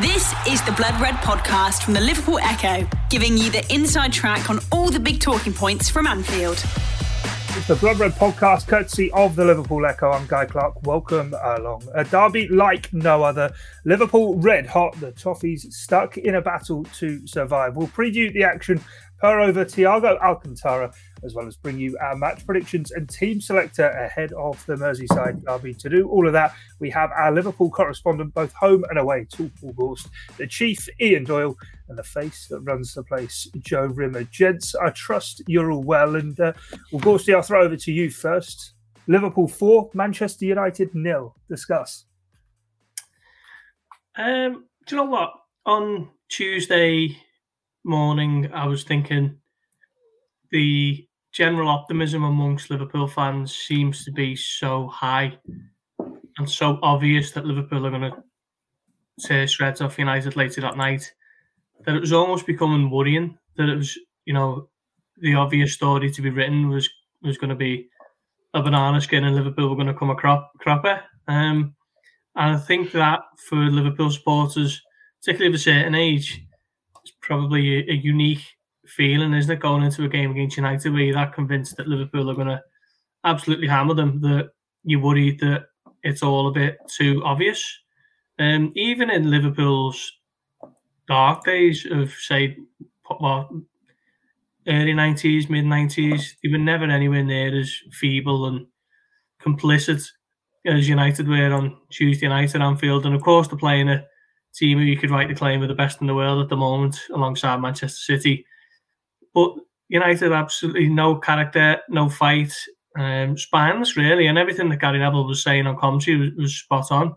This is the Blood Red podcast from the Liverpool Echo, giving you the inside track on all the big talking points from Anfield. It's the Blood Red podcast, courtesy of the Liverpool Echo. I'm Guy Clark. Welcome along. A derby like no other. Liverpool red hot. The Toffees stuck in a battle to survive. We'll preview the action per over Thiago Alcantara, as well as bring you our match predictions and team selector ahead of the Merseyside derby. To do all of that, we have our Liverpool correspondent, both home and away, Paul Gorst, the chief, Ian Doyle, and the face that runs the place, Joe Rimmer. Gents, I trust you're all well. And uh, well, Gorsty, I'll throw over to you first. Liverpool 4, Manchester United nil. Discuss. Um, do you know what? On Tuesday morning, I was thinking the general optimism amongst Liverpool fans seems to be so high and so obvious that Liverpool are going to tear shreds off United later that night that it was almost becoming worrying that it was, you know, the obvious story to be written was was going to be a banana skin and Liverpool were going to come a crop cropper. Um, and I think that for Liverpool supporters, particularly of a certain age, probably a, a, unique feeling, isn't it, going into a game against United where you're that convinced that Liverpool are going to absolutely hammer them, that you're worried that it's all a bit too obvious. Um, even in Liverpool's dark days of, say, what, early 90s, mid 90s, they were never anywhere near as feeble and complicit as United were on Tuesday night at Anfield. And of course, they're playing a team who you could write the claim are the best in the world at the moment, alongside Manchester City. But United absolutely no character, no fight, um, spineless really, and everything that Gary Neville was saying on commentary was, was spot on.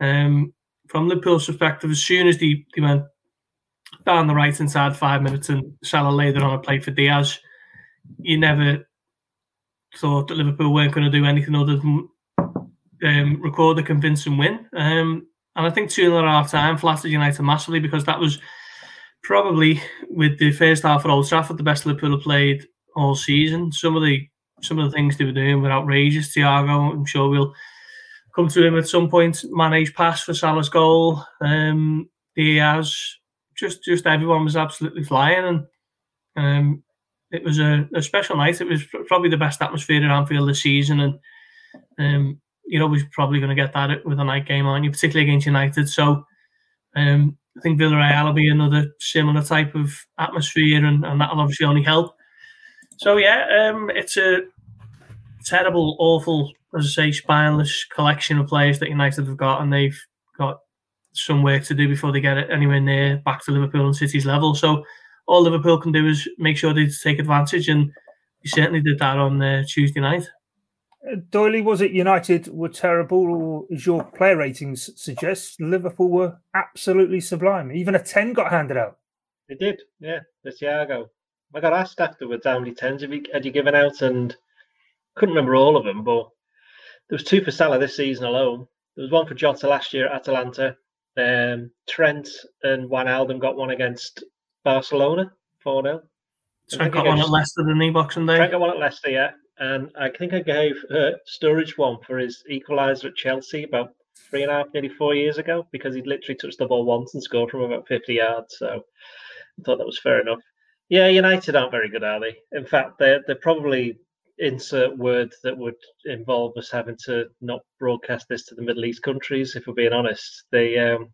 Um, from Liverpool's perspective, as soon as they, they went down the right hand side five minutes and Salah laid it on a play for Diaz, you never thought that Liverpool weren't going to do anything other than um, record a convincing win. Um, and I think two and a half time flattered United massively because that was probably with the first half at Old Trafford the best Liverpool have played all season. Some of the some of the things they were doing were outrageous. Thiago, I'm sure we'll come to him at some point. Managed pass for Salah's goal. Um, Diaz, just just everyone was absolutely flying, and um, it was a, a, special night. It was probably the best atmosphere at Anfield this season, and um, you're always probably going to get that with a night game on you, particularly against United. So um, I think Villarreal will be another similar type of atmosphere, and, and that'll obviously only help. So yeah, um, it's a terrible, awful, as I say, spineless collection of players that United have got, and they've got some work to do before they get it anywhere near back to Liverpool and City's level. So all Liverpool can do is make sure they take advantage, and he certainly did that on uh, Tuesday night. Doyley, was it United were terrible, or as your player ratings suggest, Liverpool were absolutely sublime? Even a 10 got handed out. They did, yeah. The Thiago. I got asked afterwards how many 10s have you, had you given out, and couldn't remember all of them, but there was two for Salah this season alone. There was one for Jota last year at Atalanta. Um, Trent and Wijnaldum got one against Barcelona, 4 0. Trent got one at Leicester, the knee boxing day. Trent got one at Leicester, yeah and I think I gave uh, Sturridge one for his equaliser at Chelsea about three and a half, nearly four years ago, because he'd literally touched the ball once and scored from about 50 yards. So I thought that was fair enough. Yeah, United aren't very good, are they? In fact, they're, they're probably insert word that would involve us having to not broadcast this to the Middle East countries, if we're being honest. They, um,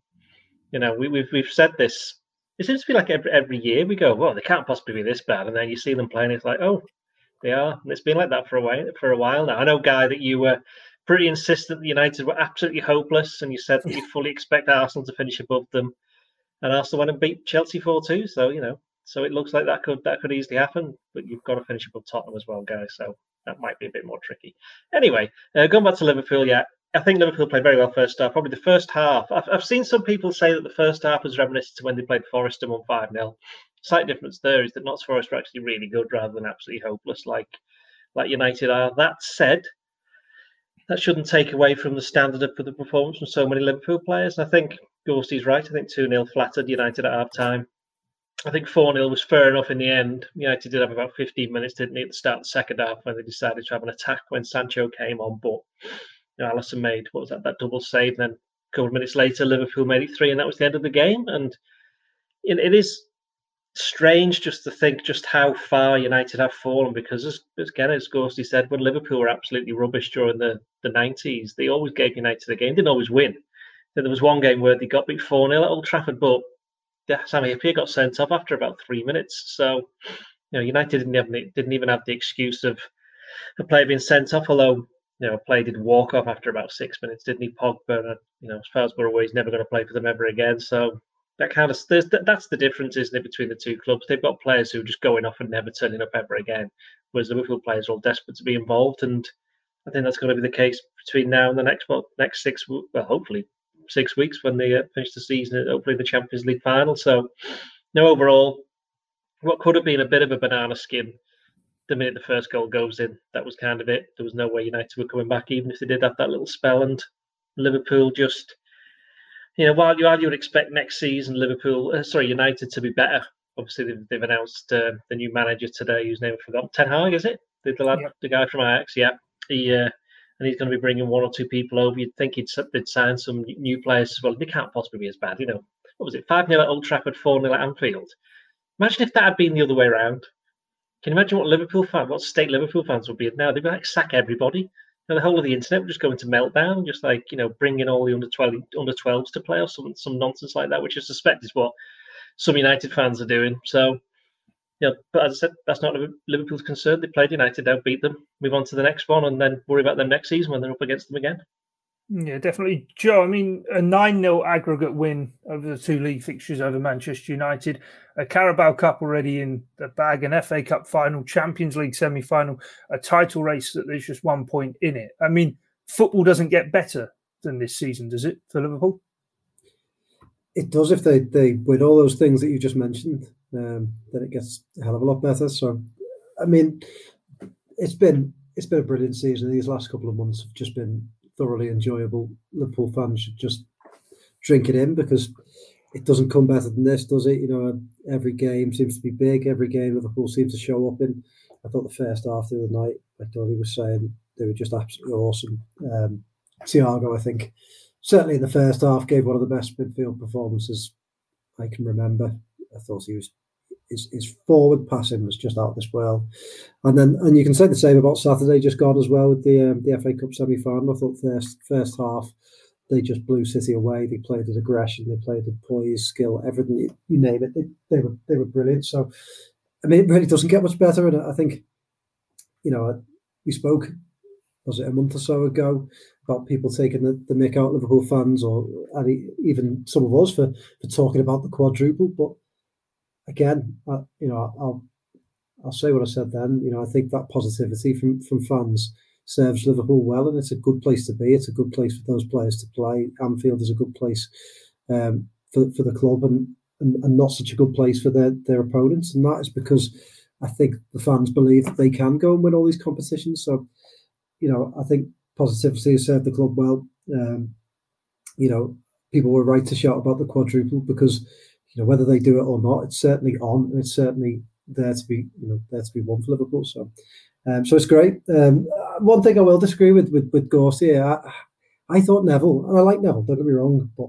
you know, we, we've, we've said this it seems to be like every every year we go, well, they can't possibly be this bad, and then you see them playing. It's like, oh, they are. And it's been like that for a while. For a while now. I know, Guy, that you were pretty insistent that United were absolutely hopeless, and you said that you fully expect Arsenal to finish above them. And Arsenal went and beat Chelsea four two. So you know, so it looks like that could that could easily happen. But you've got to finish above Tottenham as well, guys. So that might be a bit more tricky. Anyway, uh, going back to Liverpool, yeah, I think Liverpool played very well first half. Probably the first half. I've, I've seen some people say that the first half was reminiscent to when they played Forest and won 5 0. Slight difference there is that Notts Forest were actually really good rather than absolutely hopeless like like United are. That said, that shouldn't take away from the standard of the performance from so many Liverpool players. I think Gorsty's right. I think 2 0 flattered United at half time. I think 4 0 was fair enough in the end. United did have about 15 minutes, didn't they, at the start of the second half when they decided to have an attack when Sancho came on. But you know, Alisson made, what was that, that double save, and then a couple of minutes later, Liverpool made it three, and that was the end of the game. And it, it is strange just to think just how far United have fallen because, as, as again, as said, when Liverpool were absolutely rubbish during the, the 90s, they always gave United a game, didn't always win. Then there was one game where they got beat 4 0 at Old Trafford, but Sami Hyypiä got sent off after about three minutes. So, you know, United didn't, have, didn't even have the excuse of a player being sent off, although you know, a player did walk off after about six minutes, didn't he? Pogba, you know, as far as we're aware, he's never going to play for them ever again. So that kind of that's the difference, isn't it, between the two clubs? They've got players who are just going off and never turning up ever again, whereas the Liverpool players are all desperate to be involved, and I think that's going to be the case between now and the next well, next six, well, hopefully six weeks when they uh, finish the season, hopefully the Champions League final. So, no, overall, what could have been a bit of a banana skin the minute the first goal goes in, that was kind of it. There was no way United were coming back, even if they did have that little spell. And Liverpool just, you know, while you, while you would expect next season Liverpool, uh, sorry, United to be better. Obviously, they've, they've announced uh, the new manager today, whose name I forgot. Ten Hag, is it? The, the lad, the guy from Ajax, yeah. He uh, and he's going to be bringing one or two people over. You'd think he'd they'd sign some new players as well. They can't possibly be as bad, you know. What was it? Five 0 at Old Trafford, four 0 at Anfield. Imagine if that had been the other way around. Can you imagine what Liverpool fans, what state Liverpool fans would be now? They'd be like sack everybody. And the whole of the internet would just go into meltdown, just like you know, bringing all the under twelve under twelves to play or some some nonsense like that, which I suspect is what some United fans are doing. So, know, but as I said, that's not Liverpool's concern. They played United, they'll beat them, move on to the next one, and then worry about them next season when they're up against them again. Yeah, definitely. Joe, I mean, a 9 0 aggregate win over the two league fixtures over Manchester United, a Carabao Cup already in the bag, an FA Cup final, Champions League semi final, a title race that there's just one point in it. I mean, football doesn't get better than this season, does it, for Liverpool? It does if they, they win all those things that you just mentioned, um, then it gets a hell of a lot better. So, I mean, it's been it's been a brilliant season. These last couple of months have just been thoroughly enjoyable. Liverpool fans should just drink it in because it doesn't come better than this, does it? You know, every game seems to be big. Every game Liverpool seems to show up in. I thought the first half of the night, like Doyley was saying, they were just absolutely awesome. Um, Thiago, I think, certainly in the first half, gave one of the best midfield performances I can remember. I thought he was his, his forward passing was just out of this world. And then and you can say the same about Saturday just gone as well with the um, the FA Cup semi final. I thought first first half they just blew City away. They played with aggression, they played with poise, skill, everything you, you name it. They, they were they were brilliant. So I mean, it really doesn't get much better. And I think you know we spoke was it a month or so ago about people taking the, the mick out Liverpool fans or even some of us for for talking about the quadruple, but again, uh, you know, I'll I'll say what I said then. You know, I think that positivity from from fans serves Liverpool well, and it's a good place to be. It's a good place for those players to play. Anfield is a good place um, for for the club, and, and and not such a good place for their their opponents. And that is because I think the fans believe that they can go and win all these competitions. So, you know, I think positivity has served the club well. Um, you know, people were right to shout about the quadruple because you know whether they do it or not, it's certainly on and it's certainly there to be you know there to be won for Liverpool. So, um, so it's great. Um, one thing I will disagree with with with Gorsty, I, I thought Neville, and I like Neville. Don't get me wrong, but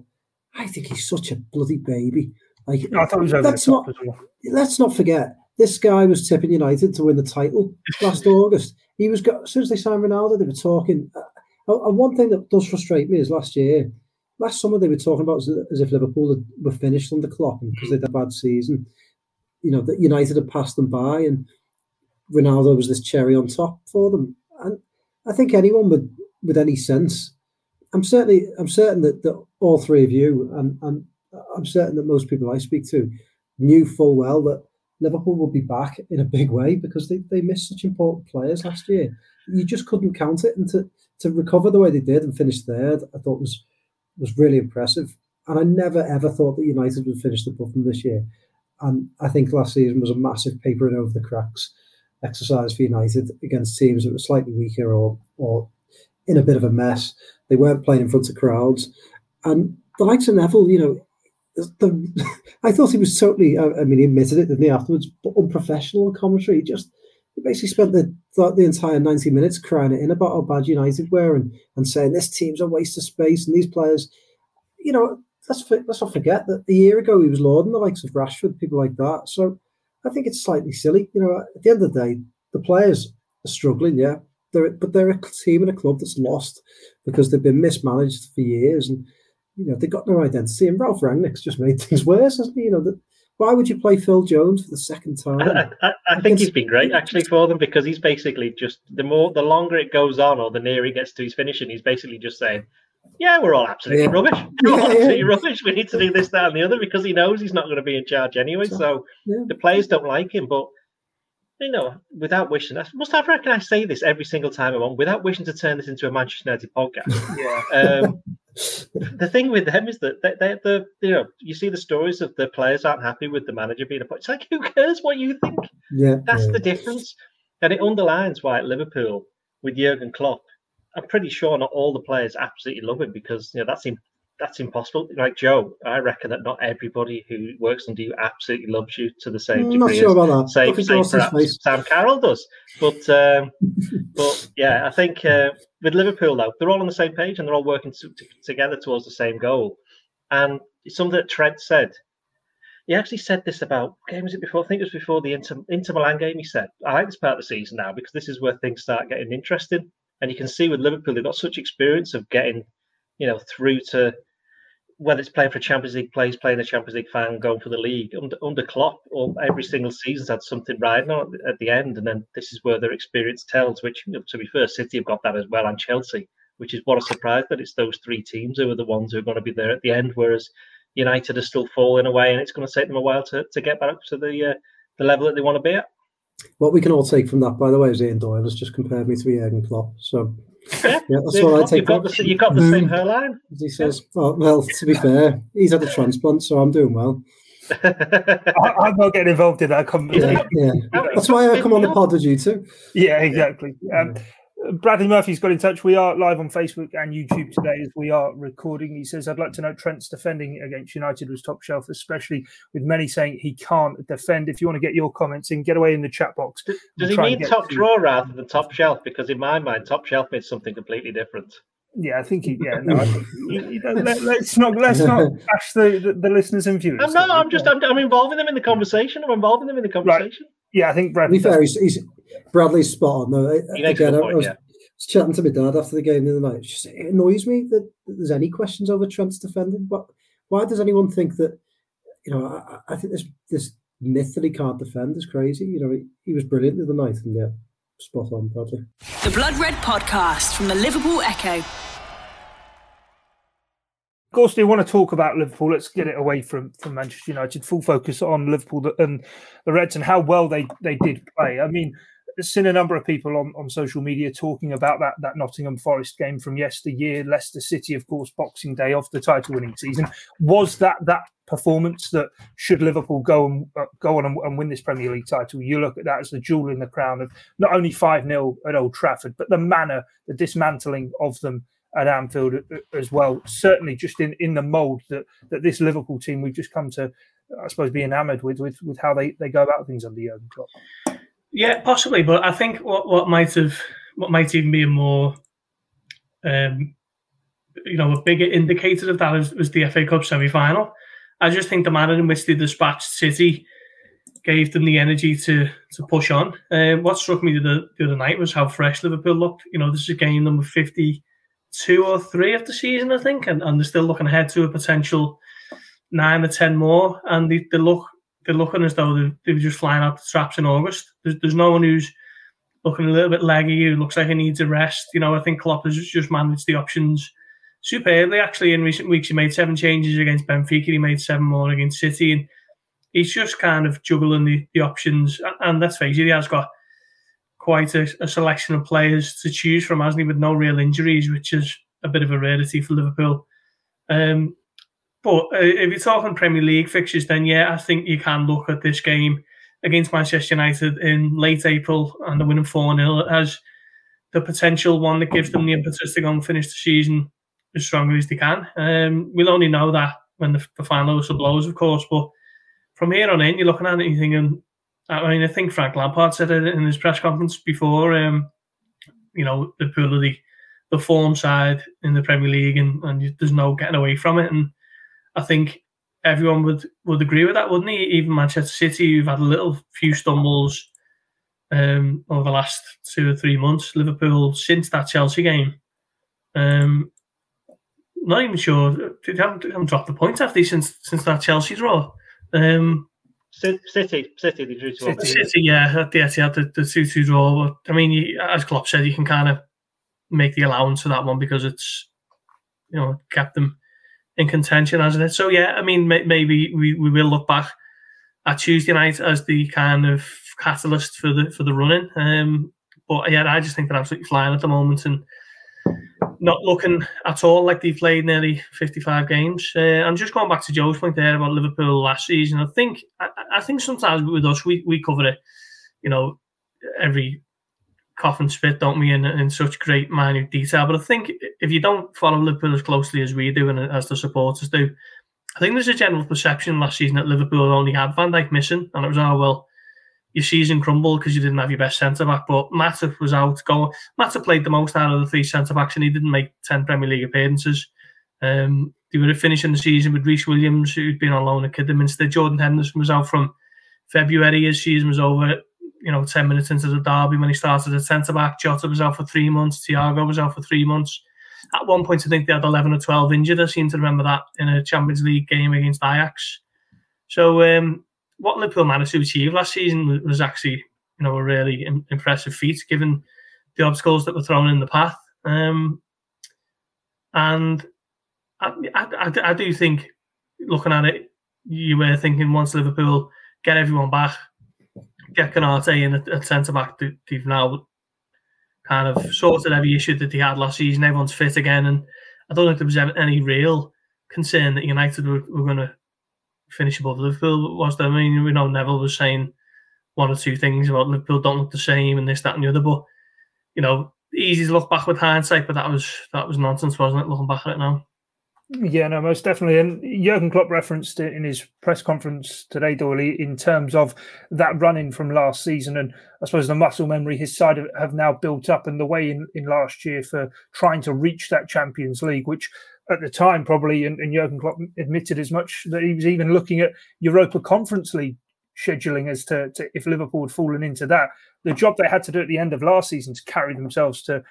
I think he's such a bloody baby. Like I thought he let's not, well. Let's not forget this guy was tipping United to win the title last August. He was got as soon as they signed Ronaldo, they were talking. Uh, and one thing that does frustrate me is last year last summer they were talking about as, if Liverpool were finished on the clock because they'd had a bad season. You know that United had passed them by, and Ronaldo was this cherry on top for them. And I think anyone with with any sense, I'm certainly I'm certain that, that all three of you and and I'm certain that most people I speak to knew full well that Liverpool would be back in a big way because they, they missed such important players last year. You just couldn't count it, and to to recover the way they did and finish third, I thought was was really impressive. And I never ever thought that United would finish the bottom this year. And I think last season was a massive papering over the cracks exercise for United against teams that were slightly weaker or or in a bit of a mess. They weren't playing in front of crowds. And the likes of Neville, you know, the, I thought he was totally, I, mean, he admitted it, didn't he, afterwards, but unprofessional commentary. Just he basically spent the, the entire 90 minutes crying it in about how bad United were and, and saying this team's a waste of space and these players. you know, let's let's not forget that a year ago he was lauding the likes of Rashford, people like that. So I think it's slightly silly. You know, at the end of the day, the players are struggling, yeah. They're, but they're a team and a club that's lost because they've been mismanaged for years, and you know they've got no identity. And Ralf Rangnick's just made things worse, hasn't he? You know that. Why would you play Phil Jones for the second time? I, I, I think he's been great actually for them because he's basically just the more the longer it goes on or the nearer he gets to his finishing, he's basically just saying, yeah, we're all absolutely yeah. rubbish. We're all absolutely yeah. rubbish. We need to do this, that, and the other because he knows he's not going to be in charge anyway. So the players don't like him. But you know, without wishing, I must have reckon I say this every single time I'm on, without wishing to turn this into a Manchester United podcast. yeah. Um, the thing with them is that they, they, the you know, you see the stories of the players aren't happy with the manager being appointed. It's like who cares what you think? Yeah, that's the difference, and it underlines why at Liverpool with Jurgen Klopp I'm pretty sure not all the players absolutely love him because you know that's in, that's impossible. Like Joe, I reckon that not everybody who works under you absolutely loves you to the same degree. I'm not sure about that. Same, same perhaps Sam Carroll does, but um, but yeah, I think uh, with Liverpool though, they're all on the same page and they're all working to, to, together towards the same goal. And it's something that Trent said. He actually said this about game was it before? I think it was before the Inter, Inter Milan game. He said, "I like this part of the season now because this is where things start getting interesting." And you can see with Liverpool, they've got such experience of getting, you know, through to whether it's playing for a Champions League place, playing a Champions League fan, going for the league. Under, under Klopp, all, every single season's had something riding on at the end. And then this is where their experience tells, which, to be fair, City have got that as well, and Chelsea, which is what a surprise that it's those three teams who are the ones who are going to be there at the end, whereas United are still falling away, and it's going to take them a while to, to get back up to the uh, the level that they want to be at. What we can all take from that, by the way, is Ian Doyle has just compared me to Jurgen Klopp. So yeah, that's what I take. You've got, the, you got the same hairline. As he says, oh, well, to be fair, he's had a transplant, so I'm doing well. I, am not getting involved in that conversation. Yeah, yeah. that's why I come on the pod with you too. Yeah, exactly. Um, Bradley Murphy's got in touch. We are live on Facebook and YouTube today as we are recording. He says, I'd like to know Trent's defending against United was top shelf, especially with many saying he can't defend. If you want to get your comments in, get away in the chat box. Does, does he mean top draw rather than top shelf? Because in my mind, top shelf means something completely different. Yeah, I think he. Yeah, no, think, you know, let, us not let's not bash the, the, the, listeners and viewers. I'm not. I'm just. I'm, I'm, involving them in the conversation. I'm involving them in the conversation. Right. Yeah, I think Bradley. To be fair, he's, he's, Bradley's spot on though. Again, point, I was, yeah chatting to my dad after the game the other night. Just, it annoys me that, that, there's any questions over Trent's defending. But why does anyone think that? You know, I, I think this this myth that he can't defend is crazy. You know, he, he was brilliant the other night, and yeah, spot on, Bradley. The Blood Red Podcast from the Liverpool Echo. Course, they want to talk about Liverpool? Let's get it away from, from Manchester United. Full focus on Liverpool and the Reds and how well they, they did play. I mean, seen a number of people on, on social media talking about that that Nottingham Forest game from yesteryear, Leicester City, of course, Boxing Day of the title winning season. Was that that performance that should Liverpool go and uh, go on and, and, win this Premier League title? You look at that as the jewel in the crown of not only five 0 at Old Trafford, but the manner, the dismantling of them at Anfield as well. Certainly, just in, in the mould that that this Liverpool team we've just come to, I suppose, be enamoured with with with how they they go about things under Jurgen Klopp. Yeah, possibly, but I think what, what might have what might even be a more um, you know a bigger indicator of that was, was the FA Cup semi final. I just think the manner in which they dispatched City gave them the energy to to push on. Uh, what struck me the, the other night was how fresh Liverpool looked. You know, this is game number fifty two or three of the season, I think, and, and they're still looking ahead to a potential nine or ten more. And they, they look they're looking as though they, they were just flying out the traps in August. There's, there's no one who's looking a little bit leggy, who looks like he needs a rest. You know, I think Klopp has just managed the options superbly. Actually, in recent weeks, he made seven changes against Benfica. He made seven more against City, and he's just kind of juggling the, the options. And let's face it, he has got quite a, a, selection of players to choose from, hasn't he? With no real injuries, which is a bit of a rarity for Liverpool. Um, but uh, if you're talking Premier League fixtures, then yeah, I think you can look at this game against Manchester United in late April and the winning 4 0 as the potential one that gives them the impetus to go and finish the season as strongly as they can. Um, we'll only know that when the, the final whistle blows, of course. But from here on in, you're looking at it and thinking, I mean, I think Frank Lampard said it in his press conference before, um, you know, the pool of the, the form side in the Premier League and, and there's no getting away from it. And I think everyone would would agree with that, wouldn't he? Even Manchester City, who've had a little few stumbles um, over the last two or three months. Liverpool since that Chelsea game. Um, not even sure they haven't, they haven't dropped the point after since since that Chelsea draw. Um, City, City, they drew City, City, yeah, at the Etihad, the, the two-two draw. But I mean, you, as Klopp said, you can kind of make the allowance for that one because it's you know kept them in contention, hasn't it? So yeah, I mean, may, maybe we, we will look back at Tuesday night as the kind of catalyst for the for the running. Um, but yeah, I just think they're absolutely flying at the moment and not looking at all like they've played nearly 55 games. Uh, and just going back to Joe's point there about Liverpool last season, I think I, I think sometimes with us we, we cover it, you know, every cough and spit, don't we, in, in such great minute detail. But I think if you don't follow Liverpool as closely as we do and as the supporters do, I think there's a general perception last season that Liverpool only had Van Dijk missing, and it was oh well, your season crumbled because you didn't have your best centre back. But Matip was out going. Matip played the most out of the three centre backs, and he didn't make ten Premier League appearances. Um, they were finishing the season with Rhys Williams, who'd been on loan at Kidderminster. Jordan Henderson was out from February. His season was over. You know, ten minutes into the derby when he started at centre back. Jota was out for three months. Thiago was out for three months. At one point, I think they had eleven or twelve injured. I seem to remember that in a Champions League game against Ajax. So um, what Liverpool managed to achieve last season was actually, you know, a really impressive feat given the obstacles that were thrown in the path. Um, and I, I, I, do think, looking at it, you were thinking once Liverpool get everyone back, get Konate in at, at centre back, they've now kind of sorted every issue that they had last season. Everyone's fit again, and I don't think there was any real concern that United were, were going to finish above Liverpool. Was there? I mean, we know Neville was saying one or two things about Liverpool don't look the same and this, that, and the other. But you know, easy to look back with hindsight, but that was that was nonsense, wasn't it? Looking back at it now. Yeah, no, most definitely. And Jurgen Klopp referenced it in his press conference today, Doyley, in terms of that running from last season. And I suppose the muscle memory his side have now built up and the way in, in last year for trying to reach that Champions League, which at the time probably, and, and Jurgen Klopp admitted as much that he was even looking at Europa Conference League scheduling as to, to, if Liverpool had fallen into that. The job they had to do at the end of last season to carry themselves to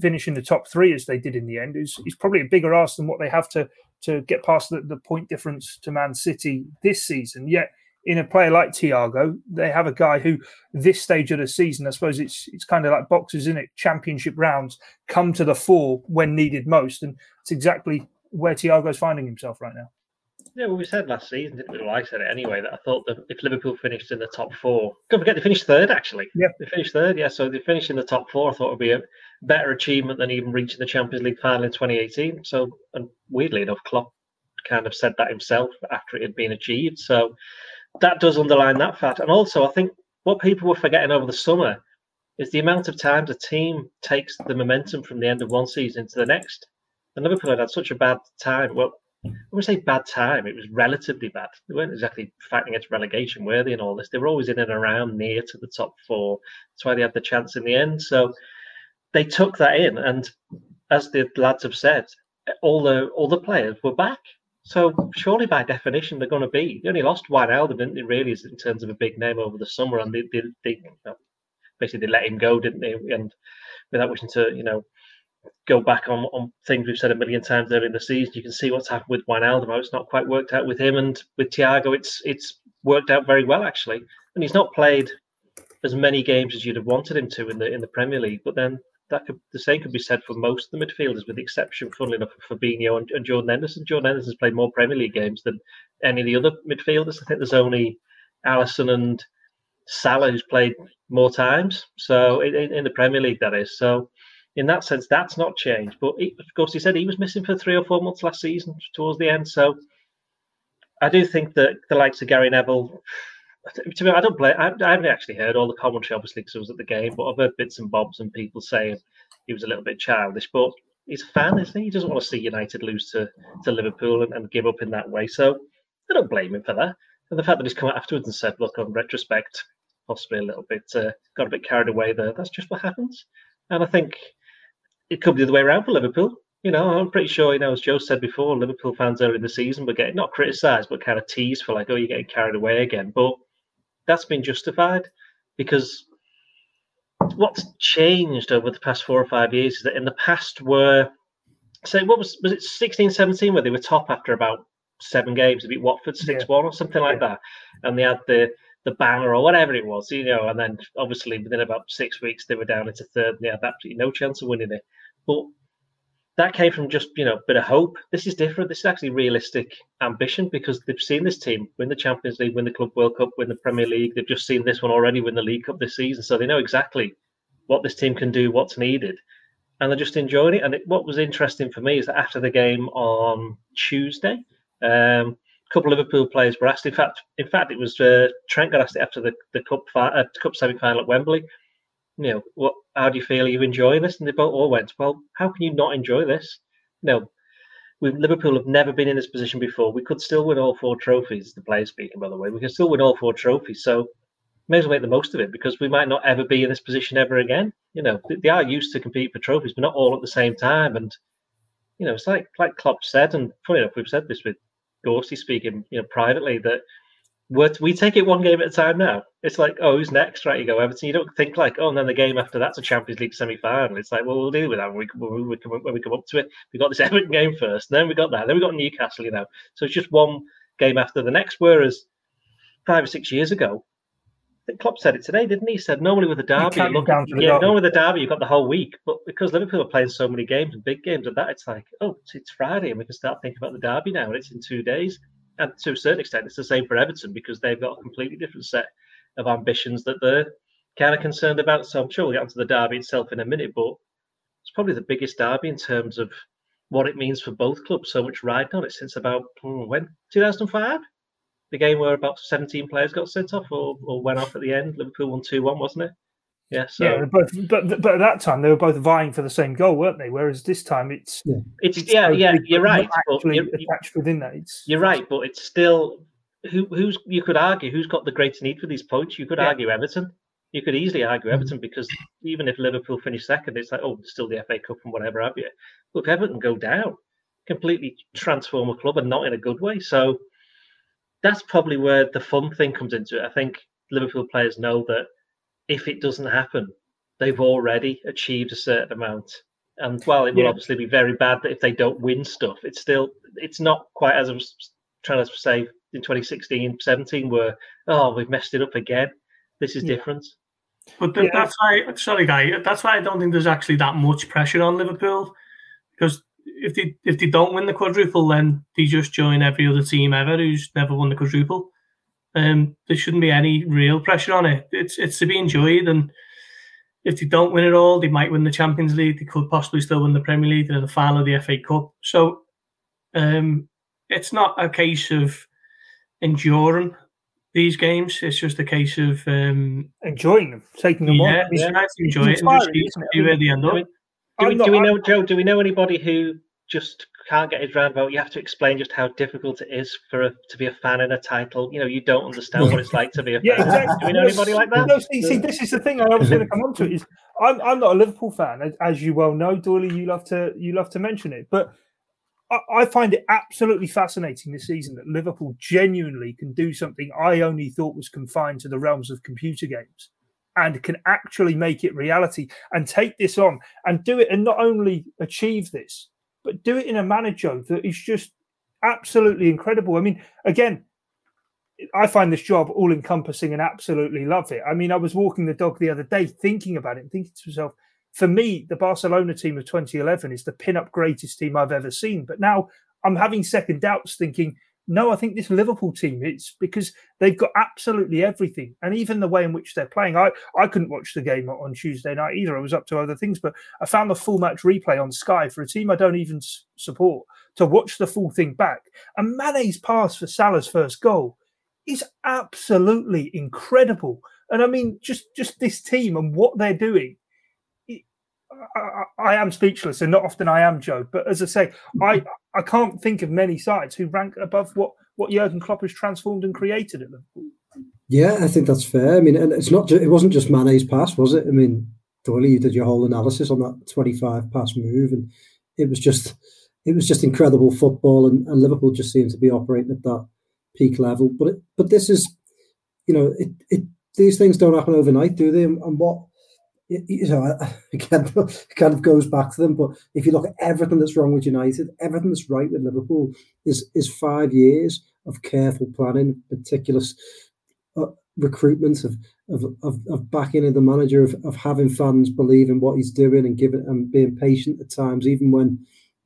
finish in the top three as they did in the end is, is probably a bigger ask than what they have to to get past the, the point difference to Man City this season. Yet in a player like Thiago, they have a guy who, this stage of the season, I suppose it's it's kind of like boxers in it. Championship rounds come to the fore when needed most, and it's exactly where Thiago's finding himself right now. Yeah, well, we said last season, didn't we? Well, I said it anyway that I thought that if Liverpool finished in the top four, don't forget they finished third actually. Yeah, they finished third. Yeah, so they finished in the top four. I thought would be a better achievement than even reaching the Champions League final in 2018. So, and weirdly enough, Klopp kind of said that himself after it had been achieved. So that does underline that fact. And also, I think what people were forgetting over the summer is the amount of times a team takes the momentum from the end of one season to the next. And Liverpool had had such a bad time. Well, I would say bad time. It was relatively bad. They weren't exactly fighting against relegation worthy and all this. They were always in and around near to the top four. That's why they had the chance in the end. So they took that in, and as the lads have said, all the all the players were back. So surely by definition they're going to be. They only lost Wijnaldum, didn't they? Really, in terms of a big name over the summer, and they, they, they basically they let him go, didn't they? And without wishing to, you know, go back on, on things we've said a million times earlier in the season, you can see what's happened with Wijnaldum. It's not quite worked out with him, and with Thiago, it's it's worked out very well actually. And he's not played as many games as you'd have wanted him to in the in the Premier League, but then that could the same could be said for most of the midfielders, with the exception, funnily enough, of Fabinho and, and Jordan Henderson. Jordan Henderson's played more Premier League games than any of the other midfielders. I think there's only Alisson and Salah who's played more times. So in, in the Premier League, that is. So in that sense, that's not changed. But he, of course, he said he was missing for three or four months last season towards the end. So I do think that the likes of Gary Neville to me, I don't blame. I, I haven't actually heard all the commentary, obviously, because I was at the game. But I've heard bits and bobs and people saying he was a little bit childish. But he's a fan, isn't he? He doesn't want to see United lose to, to Liverpool and, and give up in that way. So I don't blame him for that. And the fact that he's come out afterwards and said, "Look, on retrospect, possibly a little bit uh, got a bit carried away there." That's just what happens. And I think it could be the other way around for Liverpool. You know, I'm pretty sure, you know, as Joe said before, Liverpool fans early in the season were getting not criticised, but kind of teased for like, oh, you're getting carried away again. But that's been justified because what's changed over the past four or five years is that in the past were say what was was it 16 17 where they were top after about seven games they beat watford 6-1 yeah. or something like yeah. that and they had the the banner or whatever it was you know and then obviously within about six weeks they were down into third and they had absolutely no chance of winning it but that came from just you know a bit of hope. This is different. This is actually realistic ambition because they've seen this team win the Champions League, win the Club World Cup, win the Premier League. They've just seen this one already win the League Cup this season, so they know exactly what this team can do, what's needed, and they're just enjoying it. And it, what was interesting for me is that after the game on Tuesday, um, a couple of Liverpool players were asked. In fact, in fact, it was uh, Trent got asked after the the cup fi- uh, cup semi final at Wembley you know, what? How do you feel? Are you enjoying this? And they both all went, well, how can you not enjoy this? No, we Liverpool have never been in this position before. We could still win all four trophies. The players speaking, by the way, we can still win all four trophies. So may as well make the most of it because we might not ever be in this position ever again. You know, they are used to compete for trophies, but not all at the same time. And you know, it's like like Klopp said, and funny enough, we've said this with Gorsty speaking, you know, privately that we take it one game at a time now. It's like, oh, who's next? Right, you go Everton. You don't think like, oh, and then the game after that's a Champions League semi-final. It's like, well, we'll deal with that when we, when we, come, when we come up to it. We got this Everton game first, then we got that, then we got Newcastle. You know, so it's just one game after the next. Whereas five or six years ago, I think Klopp said it today, didn't he? He said normally with a derby, look, yeah, normally with a derby you've got the whole week, but because Liverpool are playing so many games and big games and that, it's like, oh, it's, it's Friday and we can start thinking about the derby now, and it's in two days and to a certain extent, it's the same for Everton because they've got a completely different set of ambitions that they're kind of concerned about. So I'm sure we'll get onto the derby itself in a minute, but it's probably the biggest derby in terms of what it means for both clubs. So much riding on it since about hmm, when 2005, the game where about 17 players got sent off or, or went off at the end. Liverpool won two one, wasn't it? Yeah, so. yeah, both, but but at that time they were both vying for the same goal, weren't they? Whereas this time it's yeah, it's, it's yeah, yeah. You're right. Actually you're, attached within that, it's, you're right, but it's still who who's you could argue who's got the greatest need for these points. You could yeah. argue Everton. You could easily argue mm-hmm. Everton because even if Liverpool finish second, it's like oh, still the FA Cup and whatever have you. Look, Everton go down, completely transform a club and not in a good way. So that's probably where the fun thing comes into it. I think Liverpool players know that if it doesn't happen, they've already achieved a certain amount. And while it will yeah. obviously be very bad that if they don't win stuff, it's still it's not quite as I was trying to say in 2016, 17, where oh we've messed it up again. This is yeah. different. But the, yeah. that's why, sorry, guy, that's why I don't think there's actually that much pressure on Liverpool because if they if they don't win the quadruple, then they just join every other team ever who's never won the quadruple. Um, there shouldn't be any real pressure on it. It's it's to be enjoyed, and if they don't win it all, they might win the Champions League. They could possibly still win the Premier League and the final of the FA Cup. So, um, it's not a case of enduring these games. It's just a case of um, enjoying them, taking them yeah, on. Yeah, yeah, enjoy it and just see where they end up. Do we, do we know, Joe? Do we know anybody who just can't get his roundabout. You have to explain just how difficult it is for a, to be a fan in a title. You know, you don't understand what it's like to be a fan. yeah, exactly. Do we know anybody like that? No, see, see, this is the thing I was going to come on to. Is I'm I'm not a Liverpool fan, as, as you well know, Doyley. You love to you love to mention it, but I, I find it absolutely fascinating this season that Liverpool genuinely can do something I only thought was confined to the realms of computer games and can actually make it reality and take this on and do it and not only achieve this but do it in a manner, Joe, that is just absolutely incredible. I mean, again, I find this job all encompassing and absolutely love it. I mean, I was walking the dog the other day thinking about it thinking to myself, for me, the Barcelona team of 2011 is the pin-up greatest team I've ever seen. But now I'm having second doubts thinking, no, I think this Liverpool team, it's because they've got absolutely everything. And even the way in which they're playing. I, I couldn't watch the game on Tuesday night either. I was up to other things, but I found the full match replay on Sky for a team I don't even support to watch the full thing back. And Mane's pass for Salah's first goal is absolutely incredible. And I mean, just just this team and what they're doing I, I, am speechless, and not often I am, Joe. But as I say, I I can't think of many sides who rank above what what Jurgen Klopp has transformed and created at Liverpool. Yeah, I think that's fair. I mean, and it's not it wasn't just Mane's pass, was it? I mean, Doyley, you did your whole analysis on that 25 pass move, and it was just it was just incredible football, and, and Liverpool just seemed to be operating at that peak level. But it, but this is, you know, it, it these things don't happen overnight, do they? And, and what you know, again, it kind of goes back to them. But if you look at everything that's wrong with United, everything that's right with Liverpool is is five years of careful planning, meticulous uh, recruitment of, of of, of backing of the manager, of, of having fans believe in what he's doing and giving and being patient at times, even when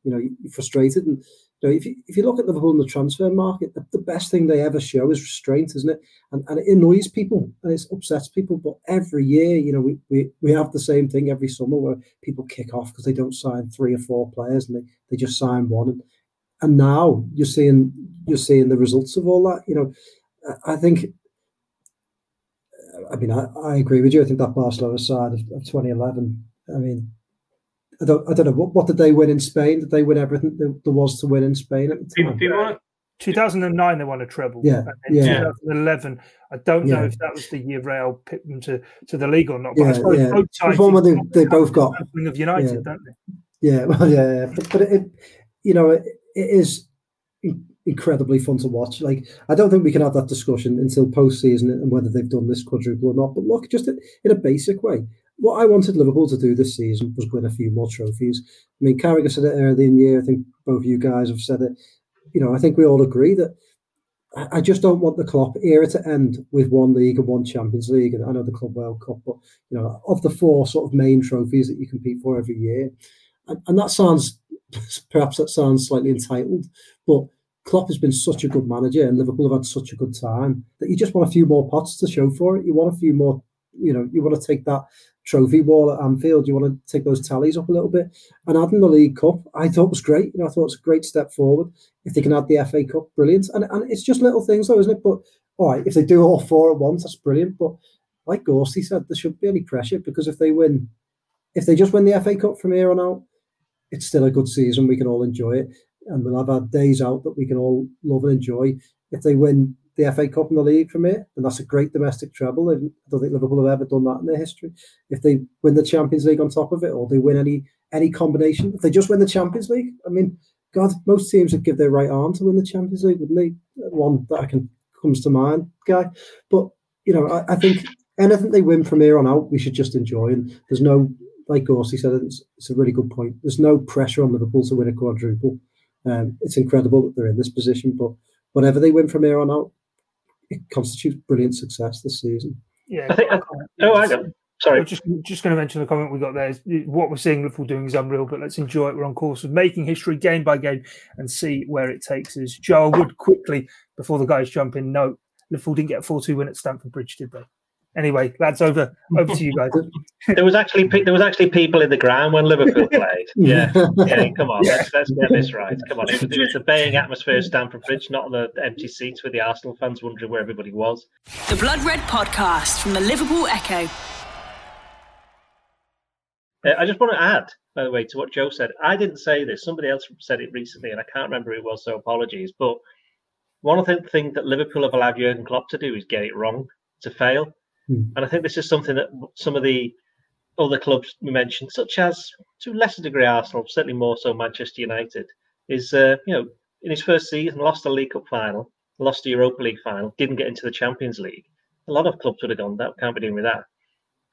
you know you're frustrated. And you know, if you, if you look at Liverpool in the transfer market, the, the, best thing they ever show is restraint, isn't it? And, and it annoys people and it upsets people. But every year, you know, we, we, we have the same thing every summer where people kick off because they don't sign three or four players and they, they just sign one. And, and now you're seeing you're seeing the results of all that. You know, I think. I mean, I, I agree with you. I think that Barcelona side of, of 2011. I mean, I don't, I don't know what, what did they win in Spain? Did they win everything there was to win in Spain at the time? People, people 2009 they won a treble. Yeah, yeah. 2011, I don't know if that was the year Real picked them to, to the league or not. But yeah, I suppose yeah. both sides one where they, they both got of United, yeah. don't they? Yeah, well, yeah, yeah. But, but it, you know, it, it is incredibly fun to watch. Like, I don't think we can have that discussion until post season and whether they've done this quadruple or not. But look, just in a basic way, what I wanted Liverpool to do this season was win a few more trophies. I mean, Carragher said it early in the year. I think both of you guys have said it. You know, I think we all agree that I just don't want the Klopp era to end with one league and one Champions League. And I know the Club World Cup, but you know, of the four sort of main trophies that you compete for every year, and, and that sounds perhaps that sounds slightly entitled, but Klopp has been such a good manager, and Liverpool have had such a good time that you just want a few more pots to show for it. You want a few more, you know, you want to take that trophy wall at Anfield. You want to take those tallies up a little bit. And adding the League Cup, I thought was great. You know, I thought it's a great step forward. If they can add the FA Cup, brilliant. And, and it's just little things though, isn't it? But all right, if they do all four at once, that's brilliant. But like Gorsty said, there shouldn't be any pressure because if they win, if they just win the FA Cup from here on out, it's still a good season. We can all enjoy it. And we'll have our days out that we can all love and enjoy. If they win the FA Cup and the league from it, and that's a great domestic treble. I don't think Liverpool have ever done that in their history. If they win the Champions League on top of it, or they win any any combination, if they just win the Champions League, I mean, God, most teams would give their right arm to win the Champions League, wouldn't they? One that I can comes to mind, guy. But you know, I, I think anything they win from here on out, we should just enjoy. And there's no, like Gorsty said, it's, it's a really good point. There's no pressure on Liverpool to win a quadruple. Um, it's incredible that they're in this position, but whatever they win from here on out, it constitutes brilliant success this season. Yeah. I think. I, oh, I know. Sorry. just just going to mention the comment we got there. Is what we're seeing Liverpool doing is unreal, but let's enjoy it. We're on course of making history game by game and see where it takes us. Joe I would quickly, before the guys jump in, note Liverpool didn't get a 4 2 win at Stamford Bridge, did they? Anyway, lads, over over to you guys. there was actually there was actually people in the ground when Liverpool played. Yeah, yeah. Come on, let's, let's get this right. Come on, it was, it was a baying atmosphere at Stamford Bridge, not the empty seats with the Arsenal fans wondering where everybody was. The Blood Red Podcast from the Liverpool Echo. Uh, I just want to add, by the way, to what Joe said. I didn't say this. Somebody else said it recently, and I can't remember who it was. So apologies. But one of the things that Liverpool have allowed Jurgen Klopp to do is get it wrong, to fail. Mm. And I think this is something that some of the other clubs we mentioned, such as to a lesser degree Arsenal, certainly more so Manchester United, is uh, you know in his first season lost the League Cup final, lost the Europa League final, didn't get into the Champions League. A lot of clubs would have gone that. Can't be doing with that.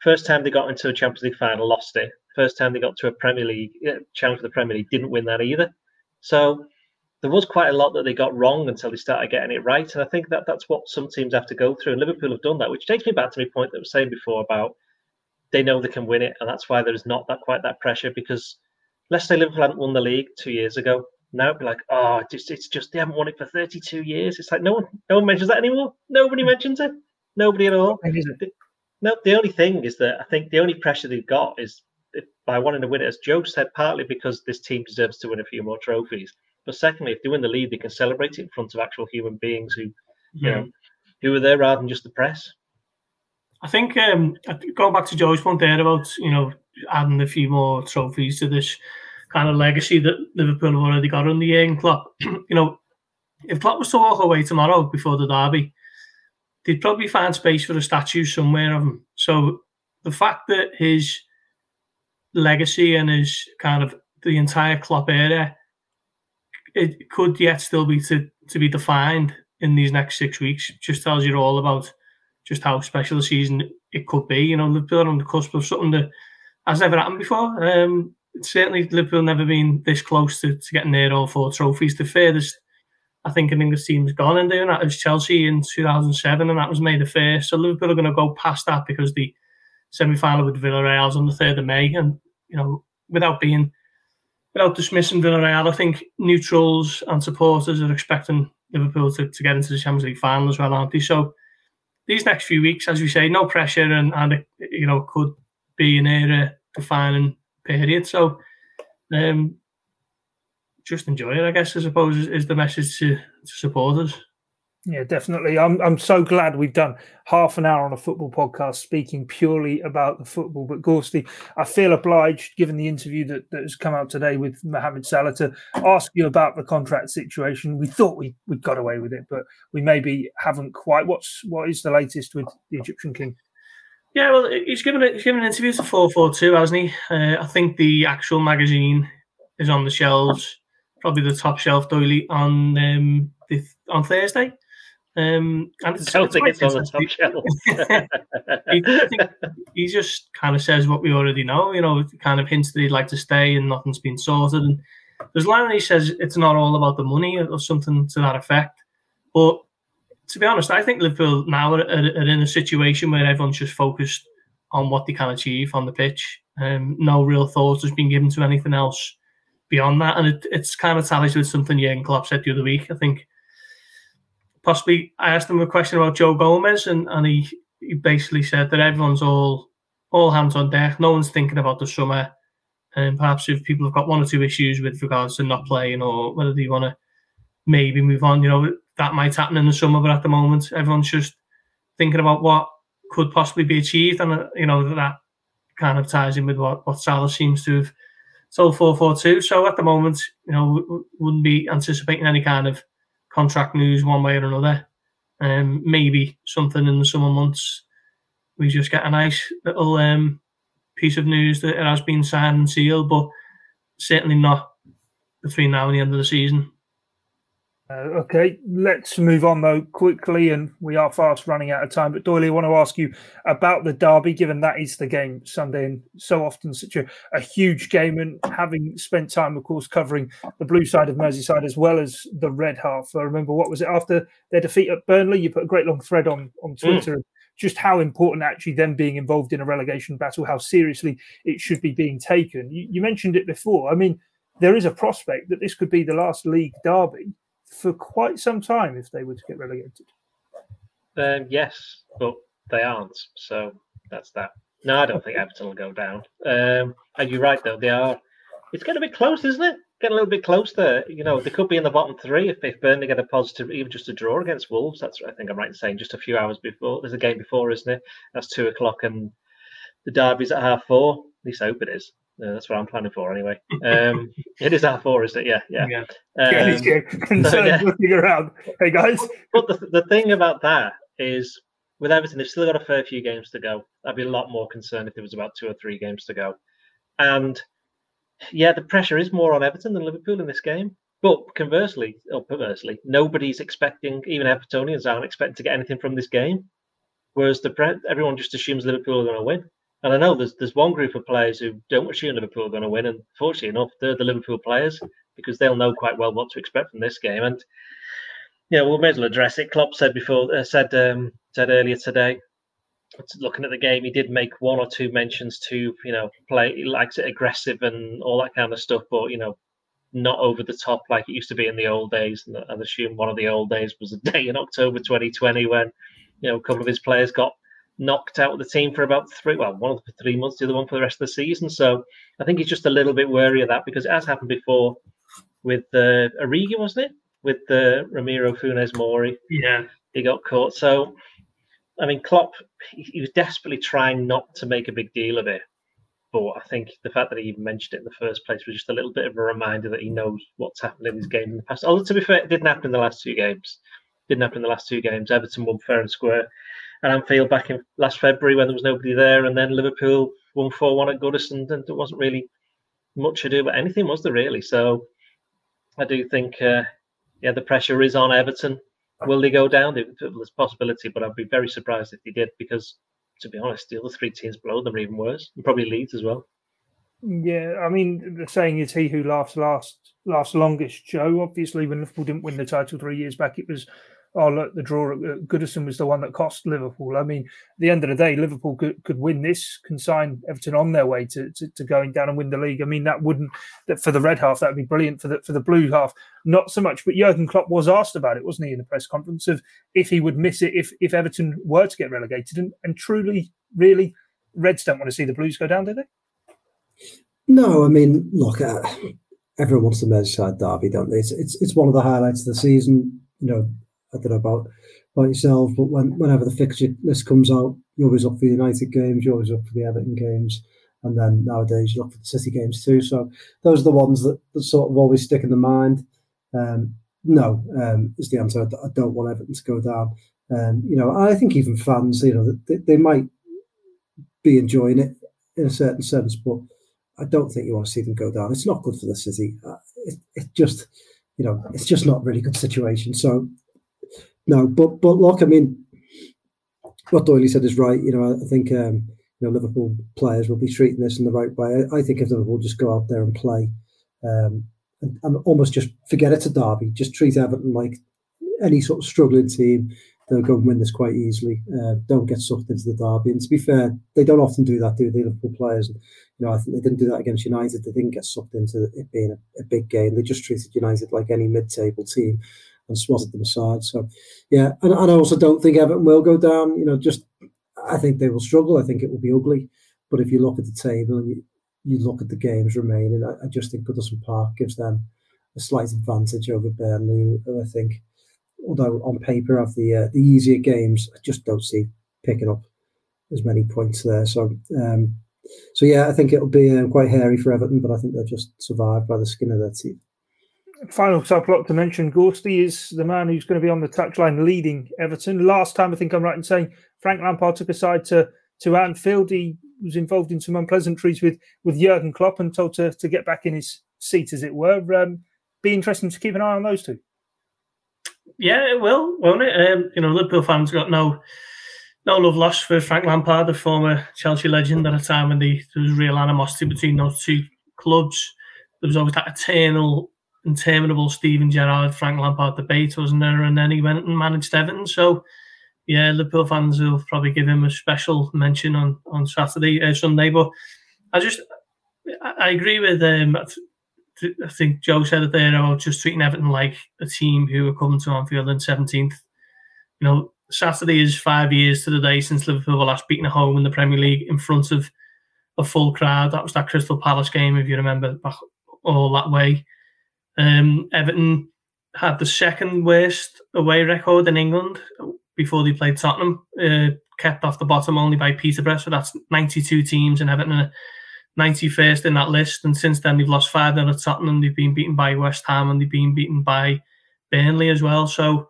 First time they got into a Champions League final, lost it. First time they got to a Premier League challenge for the Premier League, didn't win that either. So there was quite a lot that they got wrong until they started getting it right. And I think that that's what some teams have to go through. And Liverpool have done that, which takes me back to my point that I was saying before about they know they can win it. And that's why there's not that quite that pressure because let's say Liverpool hadn't won the league two years ago. Now it'd be like, ah, oh, it's just, it's just they haven't won it for 32 years. It's like no one, no one mentions that anymore. Nobody mentions it. Nobody at all. No, the only thing is that I think the only pressure they've got is by wanting to win it, as Joe said, partly because this team deserves to win a few more trophies. But secondly, if they win the league, they can celebrate it in front of actual human beings who, you know, who are there rather than just the press. I think um, going back to Joe's point there about you know adding a few more trophies to this kind of legacy that Liverpool have already got on the Jurgen Klopp. you know, if Klopp was to walk away tomorrow before the derby, they'd probably find space for a statue somewhere of him. So the fact that his legacy and his kind of the entire Klopp area, it could yet still be to, to be defined in these next six weeks. Just tells you all about just how special a season it could be. You know, Liverpool on the cusp of something that has never happened before. Um, certainly, Liverpool never been this close to, to getting near all four trophies. The furthest I think an English team's gone in doing that was Chelsea in 2007, and that was May the 1st. So Liverpool are going to go past that because the semi final with Villarreal's on the 3rd of May. And, you know, without being, without dismissing Villarreal, I think neutrals and supporters are expecting Liverpool to, to get into the Champions League final as well, aren't they? So these next few weeks, as we say, no pressure and, and it, you know, could be an era defining period. So, um, just enjoy it, I guess, I suppose, is, is the message to, to supporters. Yeah, definitely. I'm I'm so glad we've done half an hour on a football podcast speaking purely about the football. But Gorsty, I feel obliged, given the interview that, that has come out today with Mohamed Salah, to ask you about the contract situation. We thought we we got away with it, but we maybe haven't quite. What's what is the latest with the Egyptian king? Yeah, well, he's given a, he's given an interview to four four two, hasn't he? Uh, I think the actual magazine is on the shelves probably the top shelf Doyley on um, the, on Thursday. Um, and it's, I don't think it's on the top shelf. he, he, just kind of says what we already know. You know, kind of hints that he'd like to stay and nothing's been sorted. And there's line he says it's not all about the money or something to that effect. But to be honest, I think Liverpool now are, are, are in a situation where everyone's just focused on what they can achieve on the pitch. Um, no real thought has been given to anything else beyond that. And it, it's kind of tallies with something Jurgen Klopp said the other week. I think possibly I asked him a question about Joe Gomez, and, and he, he basically said that everyone's all all hands on deck. No one's thinking about the summer. And perhaps if people have got one or two issues with regards to not playing or whether they want to maybe move on, you know, that might happen in the summer. But at the moment, everyone's just thinking about what could possibly be achieved. And, uh, you know, that kind of ties in with what, what Salah seems to have so four four two. So at the moment, you know, wouldn't be anticipating any kind of contract news one way or another. Um, maybe something in the summer months. We just get a nice little um, piece of news that it has been signed and sealed, but certainly not between now and the end of the season. Uh, okay, let's move on though quickly, and we are fast running out of time. But Doyle, I want to ask you about the derby, given that is the game Sunday, and so often such a, a huge game. And having spent time, of course, covering the blue side of Merseyside as well as the red half. I remember what was it after their defeat at Burnley? You put a great long thread on on mm. Twitter. Mm. Just how important actually them being involved in a relegation battle, how seriously it should be being taken. You, you mentioned it before. I mean, there is a prospect that this could be the last league derby for quite some time if they were to get relegated. Um, yes, but they aren't. So that's that. No, I don't think Everton will go down. Um, and you're right, though. They are. It's getting a bit close, isn't it? Getting a little bit close there. You know, they could be in the bottom three if, if Burnley get a positive, even just a draw against Wolves. That's what I think I'm right in saying just a few hours before. There's a game before, isn't it? That's two o'clock, and the derby's at half four. At least I hope it is. That's what I'm planning for anyway. Um, it is half four, is it? Yeah, yeah. yeah. Um, yeah, so, yeah. looking around. Hey guys. But the, the thing about that is, with Everton, they've still got a fair few games to go. I'd be a lot more concerned if there was about two or three games to go. And yeah, the pressure is more on Everton than Liverpool in this game. But conversely, or perversely, nobody's expecting, even Evertonians aren't expecting to get anything from this game. Whereas the everyone just assumes Liverpool are going to win. And I know there's there's one group of players who don't assume Liverpool are going to win, and fortunately enough, they're the Liverpool players because they'll know quite well what to expect from this game. And you know, we may as well address it. Klopp said before, uh, said um, said earlier today, looking at the game, he did make one or two mentions to you know play. He likes it aggressive and all that kind of stuff, but you know, not over the top like it used to be in the old days. And I assume one of the old days was a day in October 2020 when you know a couple of his players got knocked out of the team for about three, well, one for three months, the other one for the rest of the season. So I think he's just a little bit wary of that because it has happened before with uh, Origi, wasn't it? With uh, Ramiro Funes Mori. Yeah. He got caught. So, I mean, Klopp, he was desperately trying not to make a big deal of it. But I think the fact that he even mentioned it in the first place was just a little bit of a reminder that he knows what's happened in his game in the past. Although, to be fair, it didn't happen in the last two games. It didn't happen in the last two games. Everton won fair and square at Anfield back in last February when there was nobody there, and then Liverpool won four one at Goodison, and there wasn't really much ado about anything, was there really? So I do think, uh, yeah, the pressure is on Everton. Will they go down? There's a possibility, but I'd be very surprised if they did because, to be honest, the other three teams below them are even worse, and probably Leeds as well. Yeah, I mean, the saying is he who laughs last laughs longest. Joe, obviously, when Liverpool didn't win the title three years back, it was oh look, the draw at Goodison was the one that cost Liverpool. I mean, at the end of the day, Liverpool could, could win this, consign Everton on their way to, to, to, going down and win the league. I mean, that wouldn't that for the red half that would be brilliant for the for the blue half, not so much. But Jurgen Klopp was asked about it, wasn't he, in the press conference of if he would miss it if if Everton were to get relegated, and, and truly, really, Reds don't want to see the Blues go down, do they? No, I mean, look, uh, everyone wants the Merseyside derby, don't they? It's, it's it's one of the highlights of the season. You know, I don't know about about yourself, but when, whenever the fixture list comes out, you're always up for the United games, you're always up for the Everton games, and then nowadays you look for the City games too. So those are the ones that, that sort of always stick in the mind. Um, no, um, is the answer. I don't want Everton to go down. Um, you know, I think even fans, you know, they, they might be enjoying it in a certain sense, but I don't think you want to see them go down. It's not good for the city. Uh, it, it just, you know, it's just not really good situation. So no, but but look, I mean, what Doyley said is right. You know, I think um, you know Liverpool players will be treating this in the right way. I, I think if Liverpool just go out there and play, um, and, and, almost just forget it's a derby, just treat Everton like any sort of struggling team. They'll go and win this quite easily. Uh, don't get sucked into the derby. And to be fair, they don't often do that, do the Liverpool players? And, you know, I think they didn't do that against United. They didn't get sucked into it being a, a big game. They just treated United like any mid-table team and swatted them aside. So, yeah, and, and I also don't think Everton will go down. You know, just I think they will struggle. I think it will be ugly. But if you look at the table and you, you look at the games remaining, I, I just think Goodison Park gives them a slight advantage over Burnley, who I think, although on paper have the uh, the easier games, I just don't see picking up as many points there. So, um, so yeah, I think it'll be um, quite hairy for Everton, but I think they'll just survive by the skin of their teeth final subplot to mention Gorsty is the man who's going to be on the touchline leading Everton. Last time, I think I'm right in saying Frank Lampard took a side to, to Anfield. He was involved in some unpleasantries with, with Jurgen Klopp and told to, to get back in his seat, as it were. Um, be interesting to keep an eye on those two. Yeah, it will, won't it? Um, you know, Liverpool fans got no no love lost for Frank Lampard, the former Chelsea legend at a time when the, there was real animosity between those two clubs. There was always that eternal interminable Steven Gerrard, Frank Lampard debate, wasn't there? And then he went and managed Everton. So, yeah, Liverpool fans will probably give him a special mention on on Saturday, uh, Sunday. But I just, I agree with um, I think Joe said it there about just treating Everton like a team who are coming to Anfield in 17th. You know, Saturday is five years to the day since Liverpool were last beaten at home in the Premier League in front of a full crowd. That was that Crystal Palace game, if you remember, back all that way. Um, Everton had the second worst away record in England before they played Tottenham, uh, kept off the bottom only by Peterborough. So that's 92 teams, and Everton are 91st in that list. And since then, they've lost five nil at Tottenham. They've been beaten by West Ham, and they've been beaten by Burnley as well. So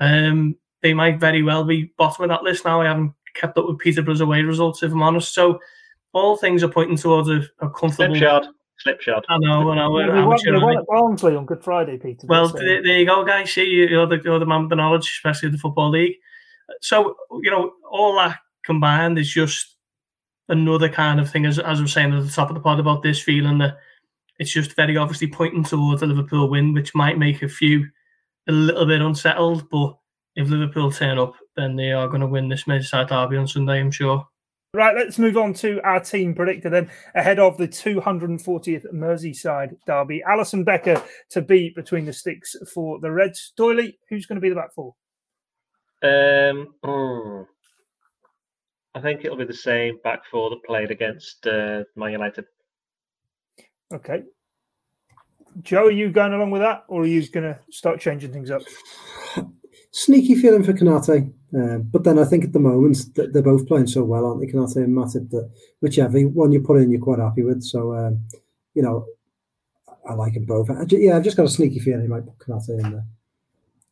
um, they might very well be bottom of that list now. I haven't kept up with Peterborough's away results, if I'm honest. So all things are pointing towards a, a comfortable. Slipshod. Slipshod. I know, I know. We, we, won, we won at Barnsley on Good Friday, Peter. Well, there, there, you go, guys. See, you're the, you're the man with the knowledge, especially the Football League. So, you know, all that combined is just another kind of thing, as, as I was saying at the top of the pod about this feeling that it's just very obviously pointing towards a Liverpool win, which might make a few a little bit unsettled. But if Liverpool turn up, then they are going to win this Merseyside derby on Sunday, I'm sure. Right, let's move on to our team predictor then ahead of the 240th Merseyside derby. Alisson Becker to beat between the sticks for the Reds. Doyley, who's going to be the back four? Um, oh, I think it'll be the same back four that played against uh, Man United. Okay. Joe, are you going along with that, or are you going to start changing things up? Sneaky feeling for Konate. Um, but then I think at the moment that they're both playing so well, aren't they? Konate and Matip that whichever one you put in, you're quite happy with. So, um, you know, I like them both. I, yeah, I've just got a sneaky feeling he might put Konate in there.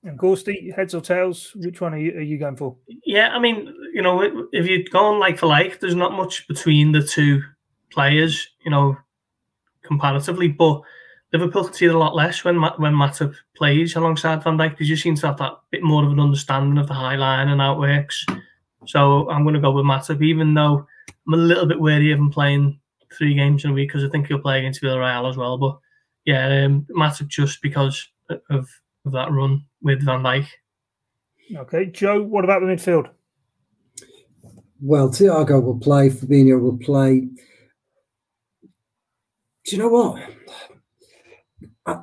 And Gorsty, heads or tails, which one are you, are you going for? Yeah, I mean, you know, if you're going like for like, there's not much between the two players. You know, comparatively, but Liverpool concede a lot less when when Matip plays alongside Van Dijk. Because you seem to have that bit more of an understanding of the high line and how it works. So I'm going to go with Matip, even though I'm a little bit wary of him playing three games in a week because I think he'll play against Villarreal as well. But yeah, um, Matip just because of, of that run with Van Dijk. Okay, Joe, what about the midfield? Well, Thiago will play, Fabinho will play. Do you know what? I,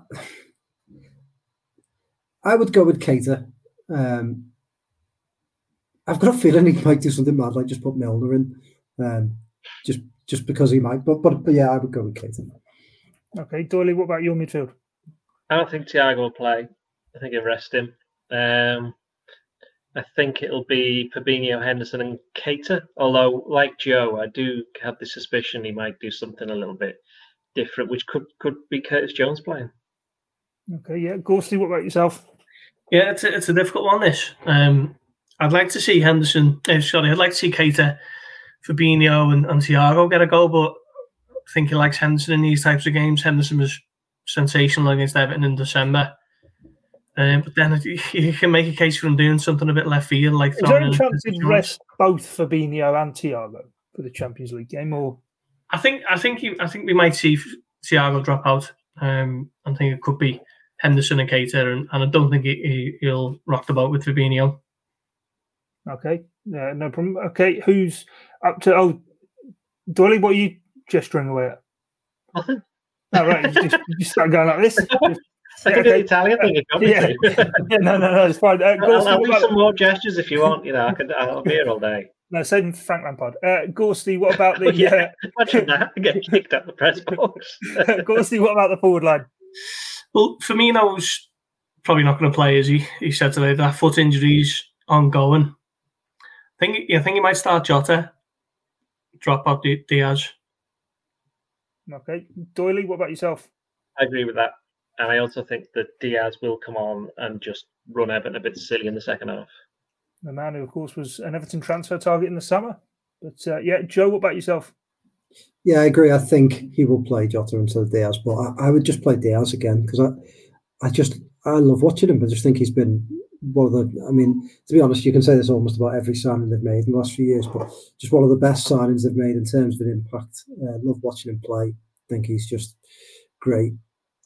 I would go with Keita. Um, I've got a feeling he might do something mad, like just put Milner in, um, just just because he might. But, but but yeah, I would go with Keita. Okay, Doyley, what about your midfield? I don't think Thiago will play. I think he'll rest him. Um, I think it'll be Fabinho, Henderson, and Keita. Although, like Joe, I do have the suspicion he might do something a little bit different, which could could be Curtis Jones playing. Okay, yeah. Gorsty, what about yourself? Yeah, it's a, it's a difficult one. This, um, I'd like to see Henderson. Uh, sorry, I'd like to see Keita, Fabinho, and, and Thiago get a goal. but I think he likes Henderson in these types of games. Henderson was sensational against Everton in December. Um, but then you can make a case for him doing something a bit left field, like is there any chance he'd rest both Fabinho and Thiago for the Champions League game? Or I think I think you, I think we might see Thiago drop out. Um, I think it could be Henderson and Keita, and, and I don't think he, will rock the boat with Fabinho. Okay, uh, no problem. Okay, who's up to? Oh, Doyley, what are you gesturing away at? Nothing. Oh, right, you just, you just start going like this. I can do the Italian thing. Yeah. yeah, no, no, no, it's fine. Uh, I'll, I'll do some more gestures if you want. You know, I can. I'll be here all day. No, same Frank Lampard. Uh, Gorsty, what about the? oh, yeah, uh, imagine that. I get kicked out the press box. Gorsty, what about the forward line? Well, Firmino's probably not going to play, as he? He said today that foot injury's ongoing. I think. Yeah, I think he might start Jota. Drop out Diaz. Okay, Doyley, what about yourself? I agree with that. And I also think that Diaz will come on and just run Everton a bit silly in the second half. The man who, of course, was an Everton transfer target in the summer. But uh, yeah, Joe, what about yourself? Yeah, I agree. I think he will play Jota instead of Diaz, but I, I would just play Diaz again because I, I just I love watching him. I just think he's been one of the. I mean, to be honest, you can say this almost about every signing they've made in the last few years, but just one of the best signings they've made in terms of an impact. Uh, love watching him play. I think he's just great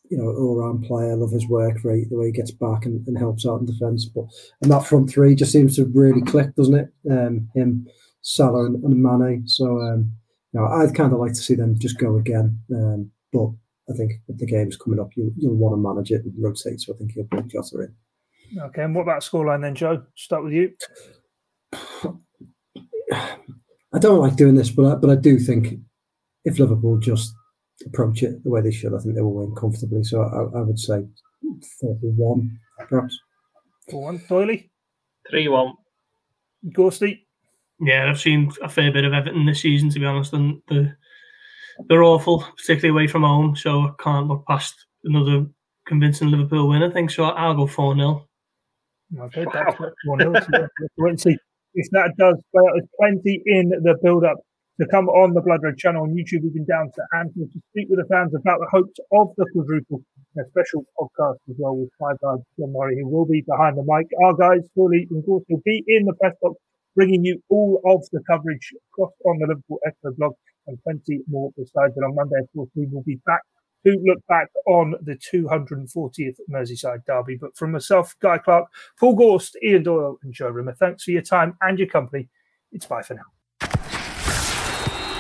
you know, all round player. I love his work rate, the way he gets back and, and helps out in defence. But and that front three just seems to really click, doesn't it? Um, him, Salah, and, and Mane. So, um, you know, I'd kind of like to see them just go again. Um, but I think if the game's coming up, you, you'll want to manage it and rotate. So I think he'll bring Jota in. Okay, and what about scoreline then, Joe? Start with you. I don't like doing this, but I, but I do think if Liverpool just approach it the way they should, I think they will win comfortably. So I, I would say 4-1, perhaps. 4-1. Doyley? 3-1. Gorsty? Yeah, I've seen a fair bit of Everton this season, to be honest, and the, they're awful, particularly away from home. So I can't look past another convincing Liverpool win, I think. So I'll go 4 0. Okay, that's 4 0. So if that does, there's plenty in the build up to come on the Blood Red channel on YouTube. We've been down to Anfield to speak with the fans about the hopes of the quadruple. A special podcast as well with five guys, John Murray, who will be behind the mic. Our guys, Doyley and course, will be in the press box, bringing you all of the coverage across on the Liverpool Echo blog and plenty more besides And On Monday, of course, we will be back to look back on the 240th Merseyside derby. But from myself, Guy Clark, Paul Gorst, Ian Doyle, and Joe Rimmer, thanks for your time and your company. It's bye for now.